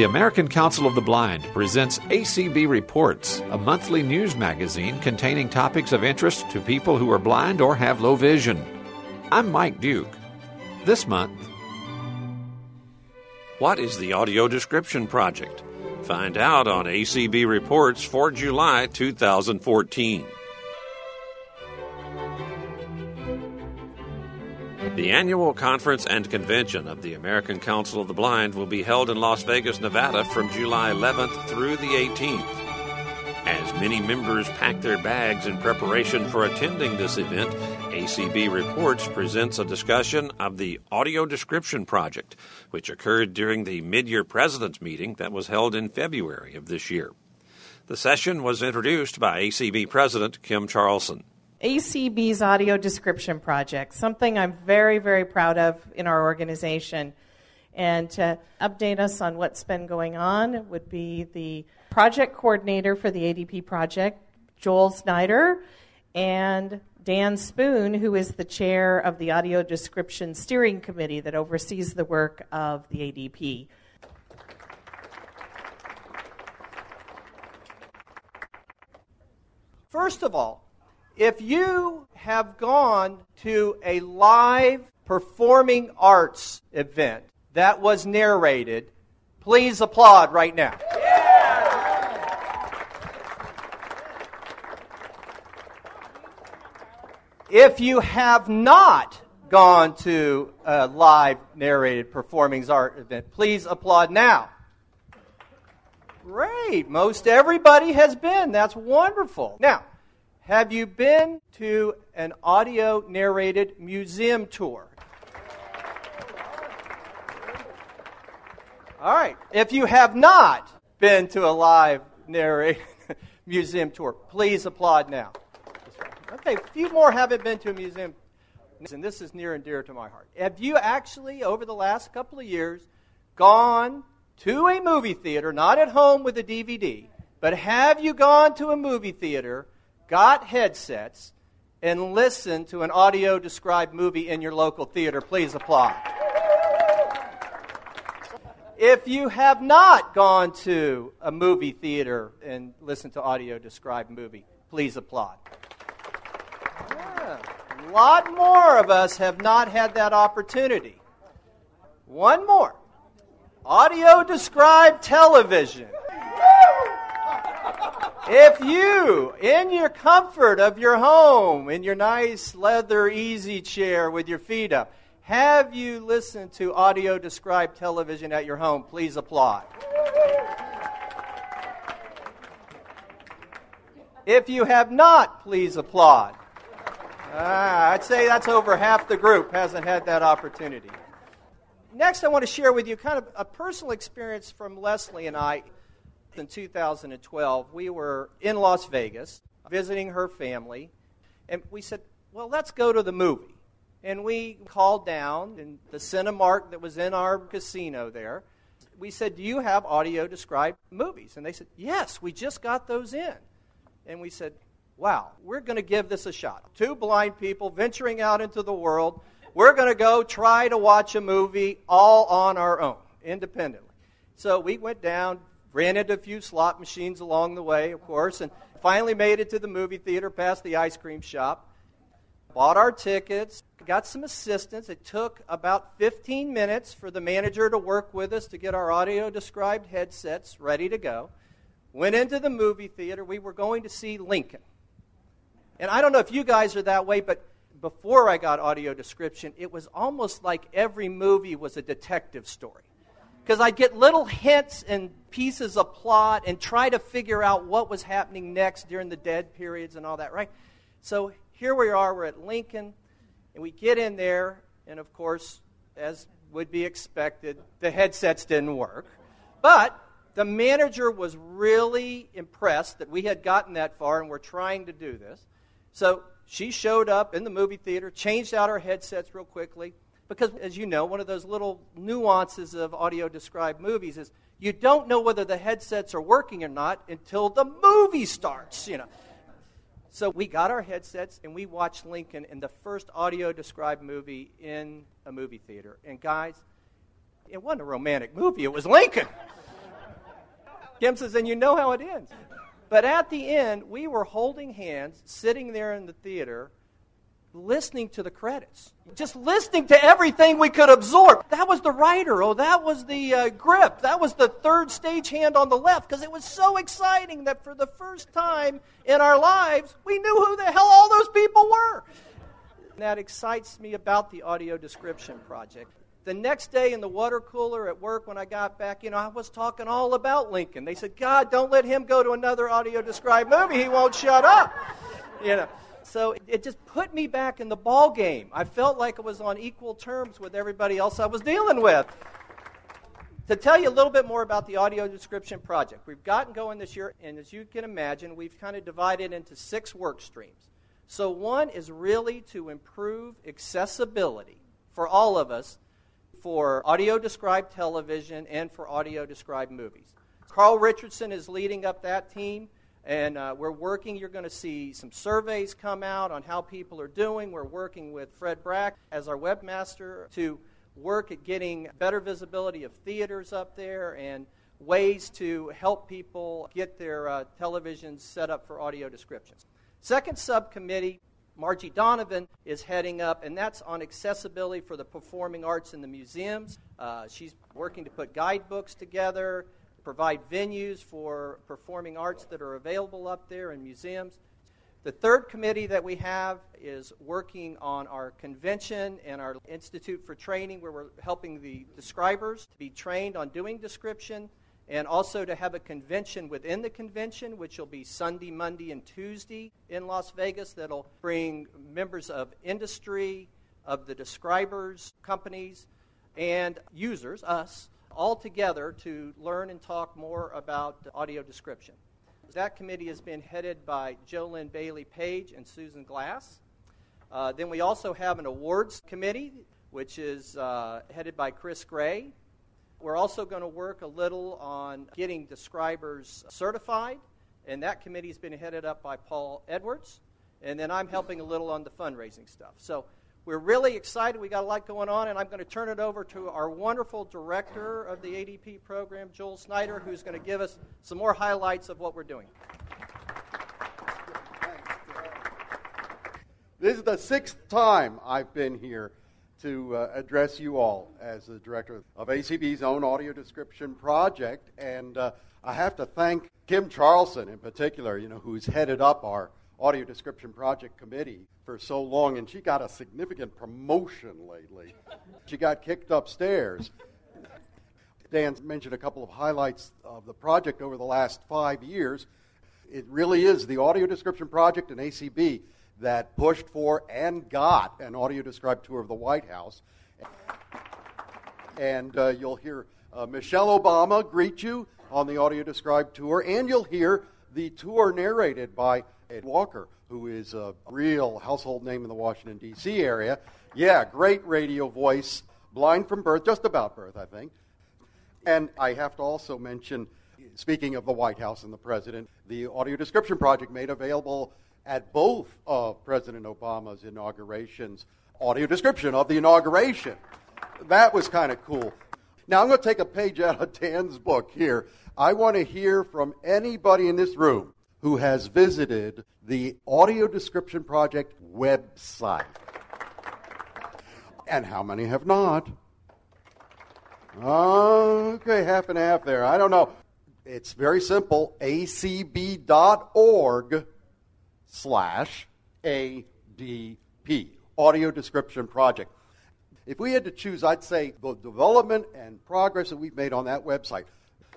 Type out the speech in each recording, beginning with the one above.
The American Council of the Blind presents ACB Reports, a monthly news magazine containing topics of interest to people who are blind or have low vision. I'm Mike Duke. This month, What is the Audio Description Project? Find out on ACB Reports for July 2014. The annual conference and convention of the American Council of the Blind will be held in Las Vegas, Nevada from July 11th through the 18th. As many members pack their bags in preparation for attending this event, ACB Reports presents a discussion of the Audio Description Project, which occurred during the mid year President's meeting that was held in February of this year. The session was introduced by ACB President Kim Charlson. ACB's audio description project, something I'm very, very proud of in our organization. And to update us on what's been going on would be the project coordinator for the ADP project, Joel Snyder, and Dan Spoone, who is the chair of the Audio Description Steering Committee that oversees the work of the ADP. First of all, if you have gone to a live performing arts event that was narrated, please applaud right now. If you have not gone to a live narrated performing art event, please applaud now. Great. Most everybody has been. That's wonderful. Now, have you been to an audio narrated museum tour? All right. If you have not been to a live narrated museum tour, please applaud now. Okay, a few more haven't been to a museum. And this is near and dear to my heart. Have you actually, over the last couple of years, gone to a movie theater, not at home with a DVD, but have you gone to a movie theater, got headsets, and listen to an audio described movie in your local theater? Please applaud. If you have not gone to a movie theater and listened to audio described movie, please applaud. Yeah, a lot more of us have not had that opportunity. One more audio described television. If you, in your comfort of your home, in your nice leather easy chair with your feet up, have you listened to audio described television at your home? Please applaud. If you have not, please applaud. Ah, I'd say that's over half the group hasn't had that opportunity. Next, I want to share with you kind of a personal experience from Leslie and I in 2012. We were in Las Vegas visiting her family, and we said, Well, let's go to the movie. And we called down in the Cinemark that was in our casino there. We said, Do you have audio described movies? And they said, Yes, we just got those in. And we said, Wow, we're going to give this a shot. Two blind people venturing out into the world. We're going to go try to watch a movie all on our own, independently. So we went down, rented a few slot machines along the way, of course, and finally made it to the movie theater past the ice cream shop. Bought our tickets, got some assistance. It took about 15 minutes for the manager to work with us to get our audio described headsets ready to go. Went into the movie theater. We were going to see Lincoln. And I don't know if you guys are that way, but before I got audio description, it was almost like every movie was a detective story. Because I'd get little hints and pieces of plot and try to figure out what was happening next during the dead periods and all that, right? So here we are, we're at Lincoln, and we get in there, and of course, as would be expected, the headsets didn't work. But the manager was really impressed that we had gotten that far and we're trying to do this. So she showed up in the movie theater, changed out our headsets real quickly. Because, as you know, one of those little nuances of audio described movies is you don't know whether the headsets are working or not until the movie starts, you know. So we got our headsets and we watched Lincoln in the first audio described movie in a movie theater. And guys, it wasn't a romantic movie, it was Lincoln. Kim says, and you know how it ends. But at the end, we were holding hands, sitting there in the theater, listening to the credits, just listening to everything we could absorb. That was the writer. Oh, that was the uh, grip. That was the third stage hand on the left because it was so exciting that for the first time in our lives, we knew who the hell all those people were. And That excites me about the audio description project. The next day in the water cooler at work, when I got back, you know, I was talking all about Lincoln. They said, God, don't let him go to another audio described movie. He won't shut up. You know. So it just put me back in the ball game. I felt like I was on equal terms with everybody else I was dealing with. To tell you a little bit more about the audio description project, we've gotten going this year, and as you can imagine, we've kind of divided into six work streams. So, one is really to improve accessibility for all of us for audio described television and for audio described movies. Carl Richardson is leading up that team. And uh, we're working, you're going to see some surveys come out on how people are doing. We're working with Fred Brack as our webmaster to work at getting better visibility of theaters up there and ways to help people get their uh, televisions set up for audio descriptions. Second subcommittee, Margie Donovan is heading up, and that's on accessibility for the performing arts in the museums. Uh, she's working to put guidebooks together provide venues for performing arts that are available up there in museums. The third committee that we have is working on our convention and our Institute for Training, where we're helping the describers to be trained on doing description and also to have a convention within the convention, which will be Sunday, Monday, and Tuesday in Las Vegas, that'll bring members of industry, of the describers, companies, and users, us, all together to learn and talk more about audio description. That committee has been headed by JoLynn Bailey Page and Susan Glass. Uh, then we also have an awards committee, which is uh, headed by Chris Gray. We're also going to work a little on getting describers certified, and that committee has been headed up by Paul Edwards. And then I'm helping a little on the fundraising stuff. So we're really excited. We got a lot going on, and I'm going to turn it over to our wonderful director of the ADP program, Joel Snyder, who's going to give us some more highlights of what we're doing. This is the sixth time I've been here to uh, address you all as the director of ACB's own audio description project, and uh, I have to thank Kim Charlson in particular, you know, who's headed up our audio description project committee for so long, and she got a significant promotion lately. She got kicked upstairs. Dan mentioned a couple of highlights of the project over the last five years. It really is the audio description project and ACB that pushed for and got an audio described tour of the White House. And uh, you'll hear uh, Michelle Obama greet you on the audio described tour, and you'll hear the tour narrated by Ed Walker, who is a real household name in the Washington, D.C. area. Yeah, great radio voice, blind from birth, just about birth, I think. And I have to also mention, speaking of the White House and the President, the audio description project made available at both of President Obama's inaugurations, audio description of the inauguration. That was kind of cool. Now I'm going to take a page out of Dan's book here. I want to hear from anybody in this room who has visited the Audio Description Project website. And how many have not? Okay, half and half there. I don't know. It's very simple acb.org slash ADP, Audio Description Project. If we had to choose, I'd say the development and progress that we've made on that website,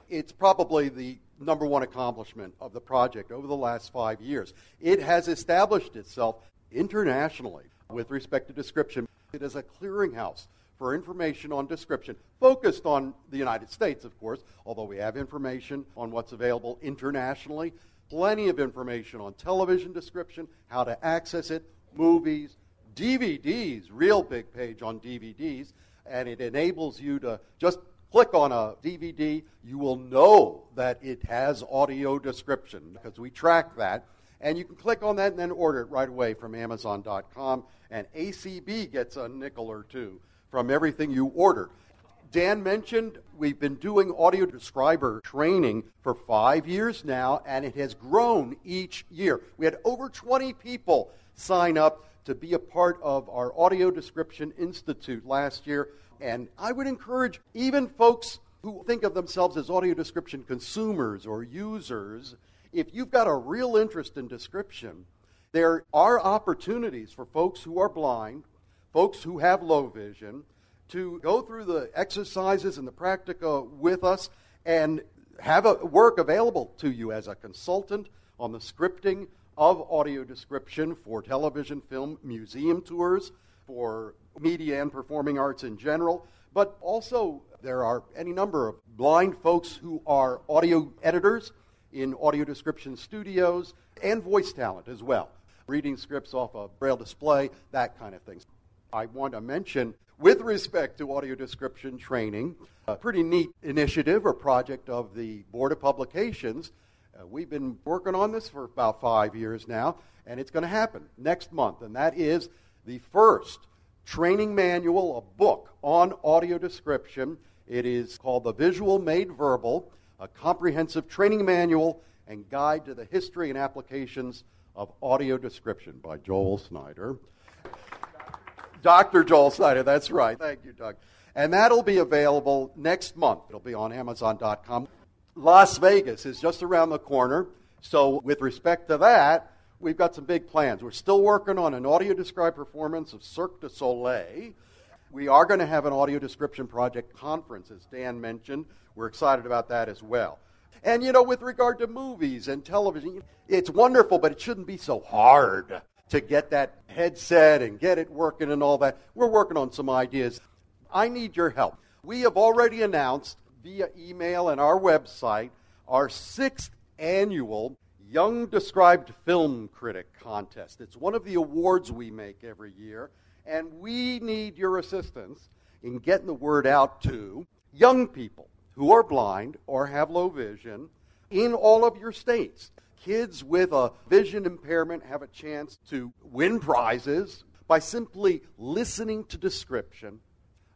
it's probably the number one accomplishment of the project over the last five years. It has established itself internationally with respect to description. It is a clearinghouse for information on description, focused on the United States, of course, although we have information on what's available internationally, plenty of information on television description, how to access it, movies, DVDs, real big page on DVDs, and it enables you to just click on a DVD, you will know that it has audio description because we track that. And you can click on that and then order it right away from Amazon.com. And ACB gets a nickel or two from everything you order. Dan mentioned we've been doing audio describer training for five years now, and it has grown each year. We had over 20 people sign up to be a part of our Audio Description Institute last year. And I would encourage even folks who think of themselves as audio description consumers or users, if you've got a real interest in description, there are opportunities for folks who are blind, folks who have low vision, to go through the exercises and the practica with us and have a work available to you as a consultant on the scripting of audio description for television, film, museum tours, for media and performing arts in general. But also, there are any number of blind folks who are audio editors in audio description studios and voice talent as well, reading scripts off a braille display, that kind of thing. I want to mention with respect to audio description training, a pretty neat initiative or project of the Board of Publications. Uh, we've been working on this for about five years now, and it's going to happen next month, and that is the first training manual, a book on audio description. It is called The Visual Made Verbal, a comprehensive training manual and guide to the history and applications of audio description by Joel Snyder. Dr. Joel Snyder, that's right. Thank you, Doug. And that'll be available next month. It'll be on Amazon.com. Las Vegas is just around the corner. So, with respect to that, we've got some big plans. We're still working on an audio described performance of Cirque du Soleil. We are going to have an audio description project conference, as Dan mentioned. We're excited about that as well. And, you know, with regard to movies and television, it's wonderful, but it shouldn't be so hard to get that headset and get it working and all that. We're working on some ideas. I need your help. We have already announced via email and our website our sixth annual Young Described Film Critic Contest. It's one of the awards we make every year, and we need your assistance in getting the word out to young people who are blind or have low vision in all of your states kids with a vision impairment have a chance to win prizes by simply listening to description,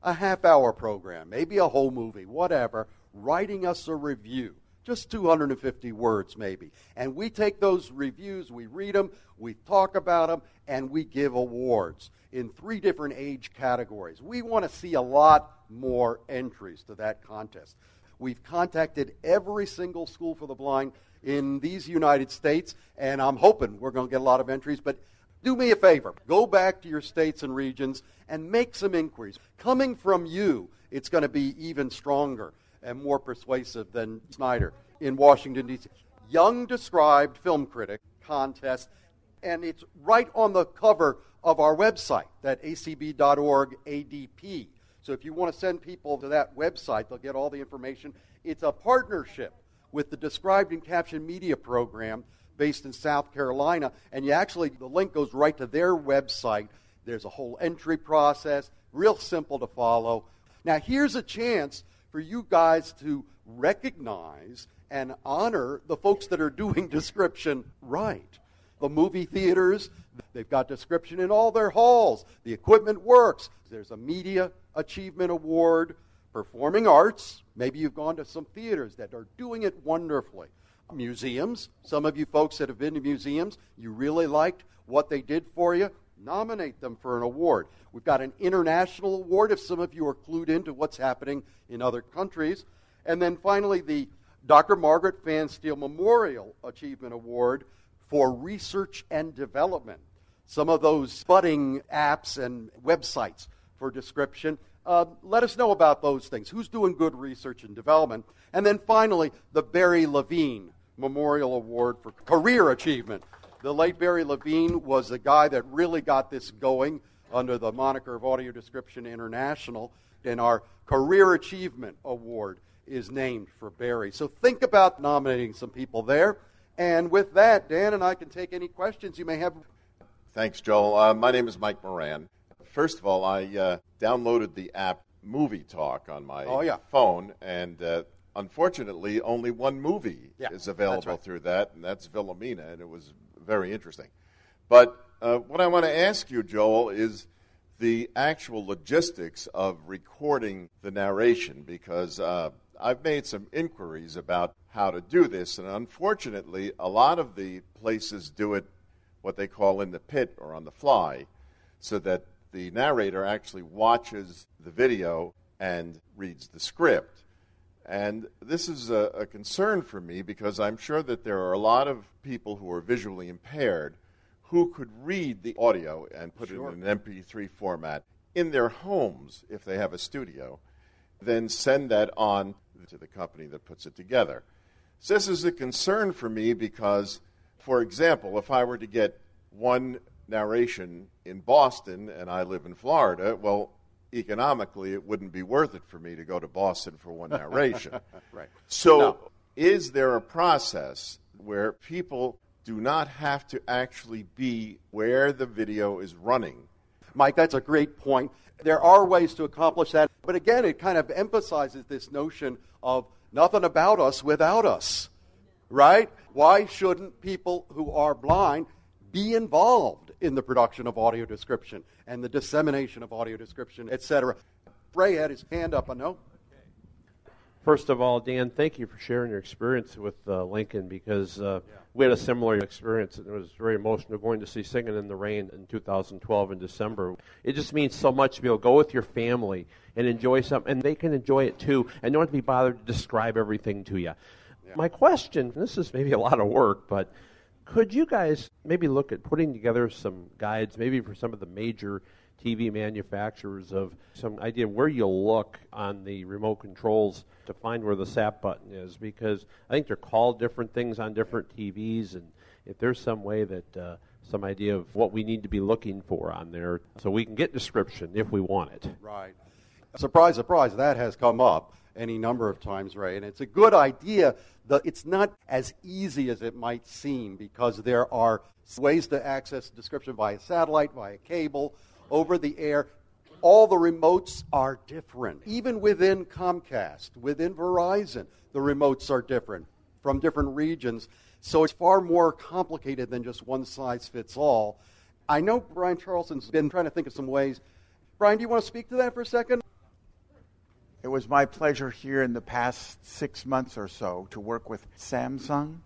a half hour program, maybe a whole movie, whatever, writing us a review. Just 250 words, maybe. And we take those reviews, we read them, we talk about them, and we give awards in three different age categories. We want to see a lot more entries to that contest. We've contacted every single school for the blind in these United States, and I'm hoping we're going to get a lot of entries. But do me a favor go back to your states and regions and make some inquiries. Coming from you, it's going to be even stronger and more persuasive than Snyder in Washington, D.C. Young Described Film Critic Contest, and it's right on the cover of our website, that acb.org ADP. So if you want to send people to that website, they'll get all the information. It's a partnership with the Described and Captioned Media Program based in South Carolina. And you actually, the link goes right to their website. There's a whole entry process, real simple to follow. Now, here's a chance for you guys to recognize and honor the folks that are doing description right. The movie theaters, they've got description in all their halls. The equipment works. There's a Media Achievement Award performing arts. Maybe you've gone to some theaters that are doing it wonderfully. Museums, some of you folks that have been to museums, you really liked what they did for you, nominate them for an award. We've got an international award if some of you are clued into what's happening in other countries. And then finally, the Dr. Margaret Pfanstiehl Memorial Achievement Award for Research and Development. Some of those budding apps and websites for description uh, let us know about those things. Who's doing good research and development? And then finally, the Barry Levine Memorial Award for Career Achievement. The late Barry Levine was the guy that really got this going under the moniker of Audio Description International, and our Career Achievement Award is named for Barry. So think about nominating some people there. And with that, Dan and I can take any questions you may have. Thanks, Joel. Uh, my name is Mike Moran. First of all, I uh, downloaded the app Movie Talk on my oh, yeah. phone, and uh, unfortunately, only one movie yeah, is available right. through that, and that's Wilhelmina, and it was very interesting. But uh, what I want to ask you, Joel, is the actual logistics of recording the narration because uh, I've made some inquiries about how to do this, and unfortunately, a lot of the places do it what they call in the pit or on the fly, so that the narrator actually watches the video and reads the script. And this is a, a, concern for me because I'm sure that there are a lot of people who are visually impaired who could read the audio and put sure. it in an MP3 format in their homes if they have a studio, then send that on to the company that puts it together. So this is a concern for me because, for example, if I were to get one narration in Boston and I live in Florida, well, economically, it wouldn't be worth it for me to go to Boston for one narration. right. So, no. is there a process where people do not have to actually be where the video is running? Mike, that's a great point. There are ways to accomplish that, but again, it kind of emphasizes this notion of nothing about us without us, right? Why shouldn't people who are blind be involved in the production of audio description and the dissemination of audio description, etc. Ray had his hand up, I know. First of all, Dan, thank you for sharing your experience with uh, Lincoln because uh, yeah. we had a similar experience and it was very emotional going to see Singing in the Rain in 2012 in December. It just means so much to be able to go with your family and enjoy something, and they can enjoy it too, and don't have to be bothered to describe everything to you. Yeah. My question, this is maybe a lot of work, but could you guys maybe look at putting together some guides, maybe for some of the major TV manufacturers, of some idea where you'll look on the remote controls to find where the SAP button is? Because I think they're called different things on different TVs, and if there's some way that uh, some idea of what we need to be looking for on there, so we can get description if we want it. Right. Surprise, surprise, that has come up any number of times, Ray. And it's a good idea. That it's not as easy as it might seem because there are ways to access description via satellite, via cable, over the air. All the remotes are different. Even within Comcast, within Verizon, the remotes are different from different regions. So it's far more complicated than just one size fits all. I know Brian Charlson's been trying to think of some ways. Brian, do you want to speak to that for a second? It was my pleasure here in the past six months or so to work with Samsung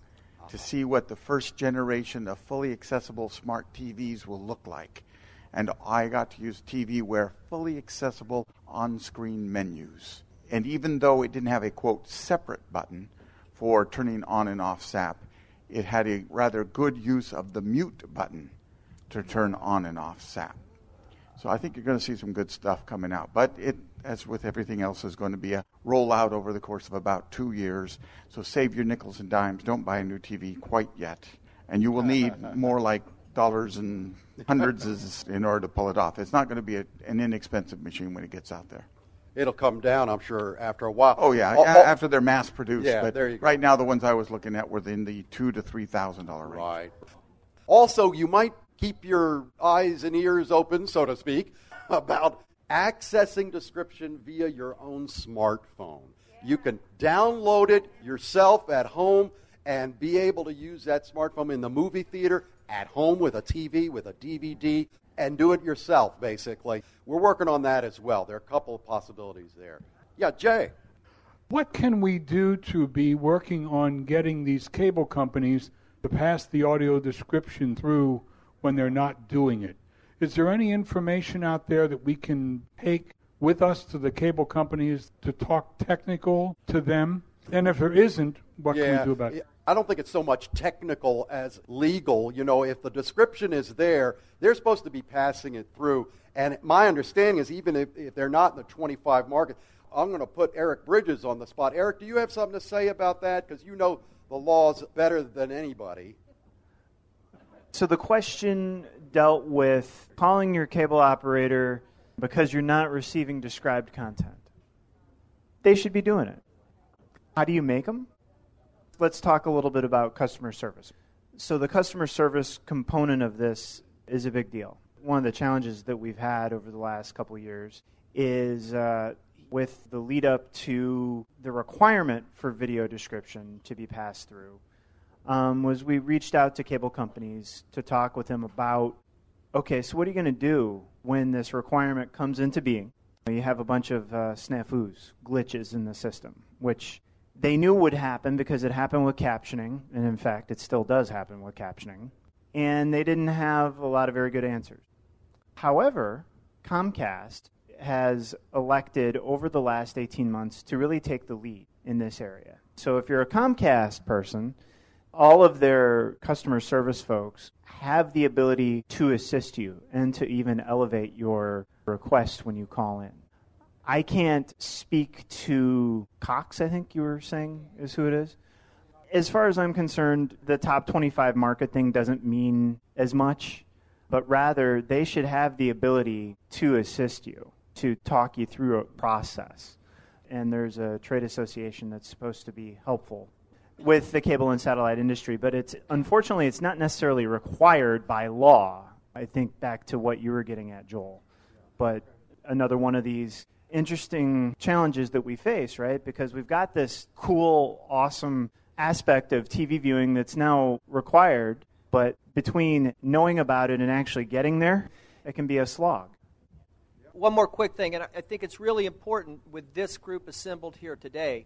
to uh-huh. see what the first generation of fully accessible smart TVs will look like. And I got to use TV TVware fully accessible on screen menus. And even though it didn't have a quote separate button for turning on and off SAP, it had a rather good use of the mute button to turn on and off SAP. So I think you're going to see some good stuff coming out. But it, as with everything else, is going to be a rollout over the course of about two years. So save your nickels and dimes. Don't buy a new TV quite yet. And you will need more like dollars and hundreds in order to pull it off. It's not going to be a, an inexpensive machine when it gets out there. It'll come down, I'm sure, after a while. Oh yeah, oh, oh. after they're mass produced. Yeah, but there you go. right now the ones I was looking at were in the two to three thousand dollar range. Right. Also, you might keep your eyes and ears open, so to speak, about accessing description via your own smartphone. You can download it yourself at home and be able to use that smartphone in the movie theater, at home with a TV, with a DVD, and do it yourself, basically. We're working on that as well. There are a couple of possibilities there. Yeah, Jay. What can we do to be working on getting these cable companies to pass the audio description through when they're not doing it? Is there any information out there that we can take with us to the cable companies to talk technical to them? And if there isn't, what yeah, can we do about it? I don't think it's so much technical as legal. You know, if the description is there, they're supposed to be passing it through. And my understanding is even if, if they're not in the 25 market, I'm going to put Eric Bridges on the spot. Eric, do you have something to say about that? Because you know the laws better than anybody. So the question dealt with calling your cable operator because you're not receiving described content. They should be doing it. How do you make them? Let's talk a little bit about customer service. So, the customer service component of this is a big deal. One of the challenges that we've had over the last couple years is uh, with the lead up to the requirement for video description to be passed through um, was we reached out to cable companies to talk with them about okay, so what are you going to do when this requirement comes into being? You have a bunch of uh, snafus, glitches in the system, which they knew would happen because it happened with captioning, and in fact, it still does happen with captioning, and they didn't have a lot of very good answers. However, Comcast has elected over the last 18 months to really take the lead in this area. So if you're a Comcast person, all of their customer service folks have the ability to assist you and to even elevate your request when you call in. I can't speak to Cox, I think you were saying is who it is. As far as I'm concerned, the top 25 market thing doesn't mean as much, but rather they should have the ability to assist you, to talk you through a process. And there's a trade association that's supposed to be helpful with the cable and satellite industry, but it's unfortunately it's not necessarily required by law. I think back to what you were getting at, Joel. But another one of these interesting challenges that we face, right? Because we've got this cool, awesome aspect of TV viewing that's now required, but between knowing about it and actually getting there, it can be a slog. One more quick thing, and I think it's really important with this group assembled here today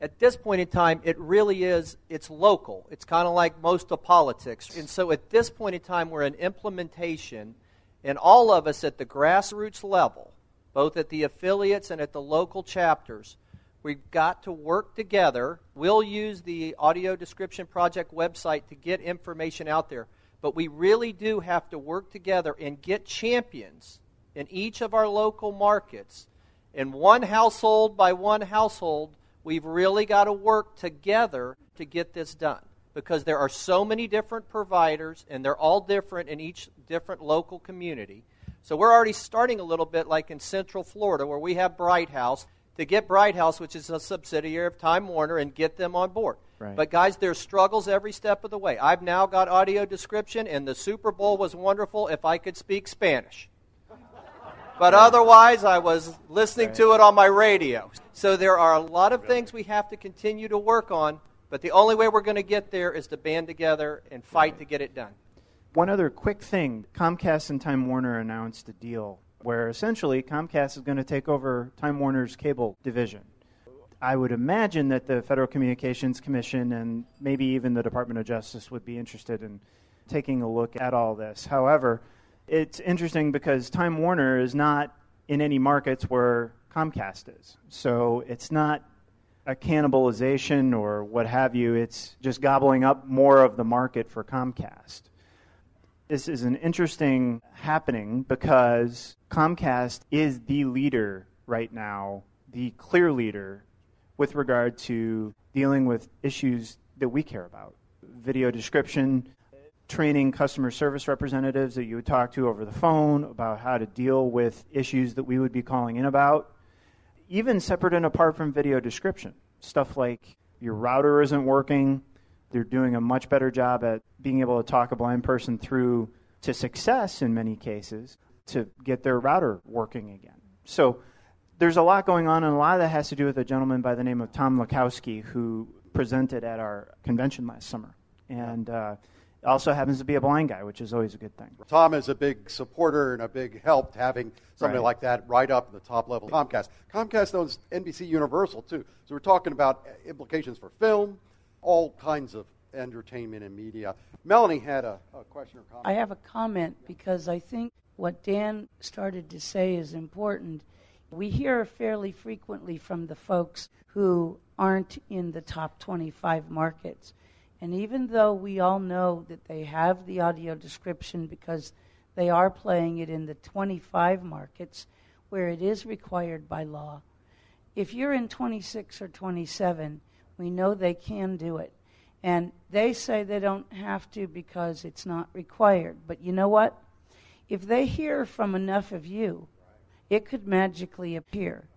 at this point in time, it really is, it's local. It's kind of like most of politics. And so at this point in time, we're in implementation, and all of us at the grassroots level, both at the affiliates and at the local chapters, we've got to work together. We'll use the Audio Description Project website to get information out there, but we really do have to work together and get champions in each of our local markets. in one household by one household, We've really got to work together to get this done because there are so many different providers and they're all different in each different local community. So we're already starting a little bit like in Central Florida where we have Bright House to get Bright House, which is a subsidiary of Time Warner, and get them on board. Right. But guys, there's struggles every step of the way. I've now got audio description, and the Super Bowl was wonderful if I could speak Spanish. But otherwise, I was listening to it on my radio. So there are a lot of things we have to continue to work on, but the only way we're going to get there is to band together and fight to get it done. One other quick thing Comcast and Time Warner announced a deal where essentially Comcast is going to take over Time Warner's cable division. I would imagine that the Federal Communications Commission and maybe even the Department of Justice would be interested in taking a look at all this. However, it's interesting because Time Warner is not in any markets where Comcast is. So it's not a cannibalization or what have you. It's just gobbling up more of the market for Comcast. This is an interesting happening because Comcast is the leader right now, the clear leader with regard to dealing with issues that we care about video description, training customer service representatives that you would talk to over the phone about how to deal with issues that we would be calling in about, even separate and apart from video description. Stuff like your router isn't working, they're doing a much better job at being able to talk a blind person through to success in many cases to get their router working again. So there's a lot going on, and a lot of that has to do with a gentleman by the name of Tom Wlodkowski who presented at our convention last summer. And uh, also happens to be a blind guy, which is always a good thing. Tom is a big supporter and a big help to having somebody right. like that right up in the top level. Comcast. Comcast owns NBC Universal too, so we're talking about implications for film, all kinds of entertainment and media. Melanie had a, a question or comment. I have a comment because I think what Dan started to say is important. We hear fairly frequently from the folks who aren't in the top 25 markets and even though we all know that they have the audio description because they are playing it in the 25 markets where it is required by law, if you're in 26 or 27, we know they can do it. And they say they don't have to because it's not required. But you know what? If they hear from enough of you, it could magically appear.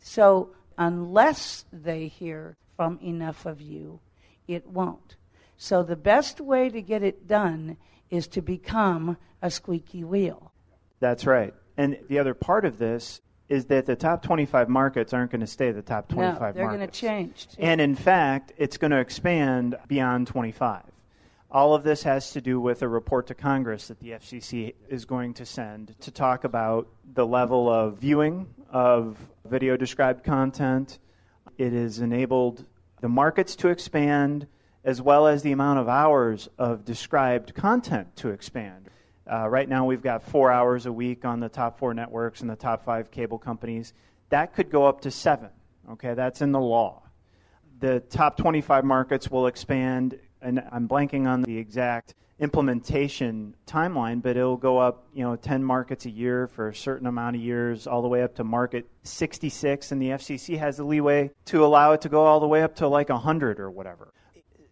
So, unless they hear from enough of you, it won't. So the best way to get it done is to become a squeaky wheel. That's right. And the other part of this is that the top 25 markets aren't going to stay the top 25 no, they're markets. going to change. Too. And in fact, it's going to expand beyond 25. All of this has to do with a report to Congress that the FCC is going to send to talk about the level of viewing of video described content. It has enabled the markets to expand as well as the amount of hours of described content to expand. Uh, right now, we've got four hours a week on the top four networks and the top five cable companies. That could go up to seven. Okay, that's in the law. The top 25 markets will expand, and I'm blanking on the exact implementation timeline, but it'll go up, you know, 10 markets a year for a certain amount of years, all the way up to market 66, and the FCC has the leeway to allow it to go all the way up to like 100 or whatever.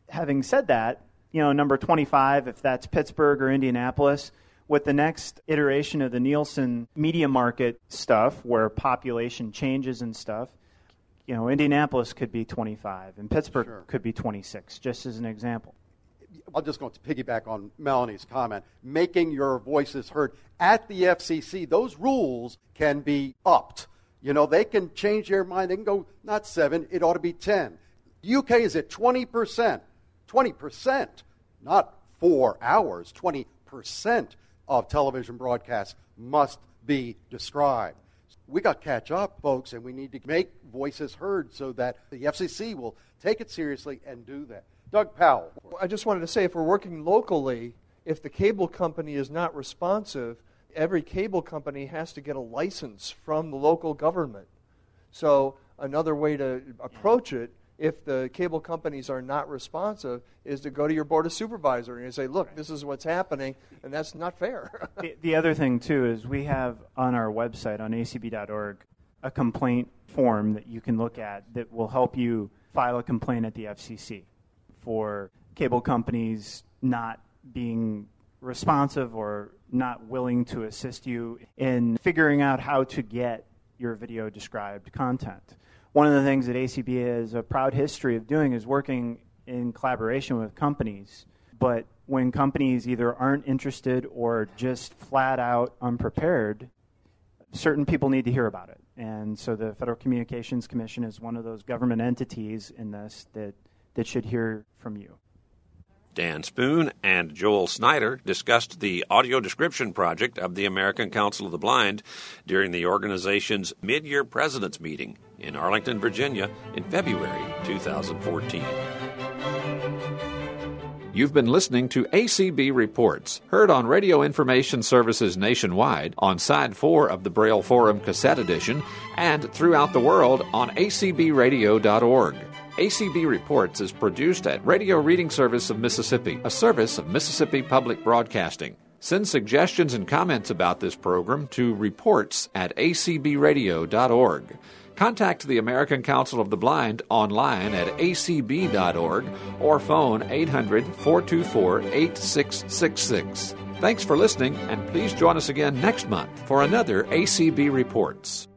Having said that, you know, number 25, if that's Pittsburgh or Indianapolis, with the next iteration of the Nielsen media market stuff, where population changes and stuff, you know, Indianapolis could be 25 and Pittsburgh Sure. could be 26, just as an example. I'm just going to piggyback on Melanie's comment. Making your voices heard at the FCC, those rules can be upped. You know, they can change their mind. They can go, not seven, it ought to be 10. UK is at 20%. 20%, not four hours, 20% of television broadcasts must be described. We got to catch up, folks, and we need to make voices heard so that the FCC will take it seriously and do that. Doug Powell. I just wanted to say if we're working locally, if the cable company is not responsive, every cable company has to get a license from the local government. So, another way to approach it, if the cable companies are not responsive, is to go to your board of supervisor and say, look, this is what's happening, and that's not fair. the, the other thing too is we have on our website on acb.org a complaint form that you can look at that will help you file a complaint at the FCC for cable companies not being responsive or not willing to assist you in figuring out how to get your video described content. One of the things that ACB has a proud history of doing is working in collaboration with companies. But when companies either aren't interested or just flat out unprepared, certain people need to hear about it. And so the Federal Communications Commission is one of those government entities in this that, that should hear from you. Dan Spoone and Joel Snyder discussed the audio description project of the American Council of the Blind during the organization's mid year president's meeting in Arlington, Virginia in February 2014. You've been listening to ACB Reports, heard on Radio Information Services nationwide, on Side 4 of the Braille Forum Cassette Edition, and throughout the world on acbradio.org. ACB Reports is produced at Radio Reading Service of Mississippi, a service of Mississippi Public Broadcasting. Send suggestions and comments about this program to reports at acbradio.org. Contact the American Council of the Blind online at acb.org or phone 800 424 8666. Thanks for listening, and please join us again next month for another ACB Reports.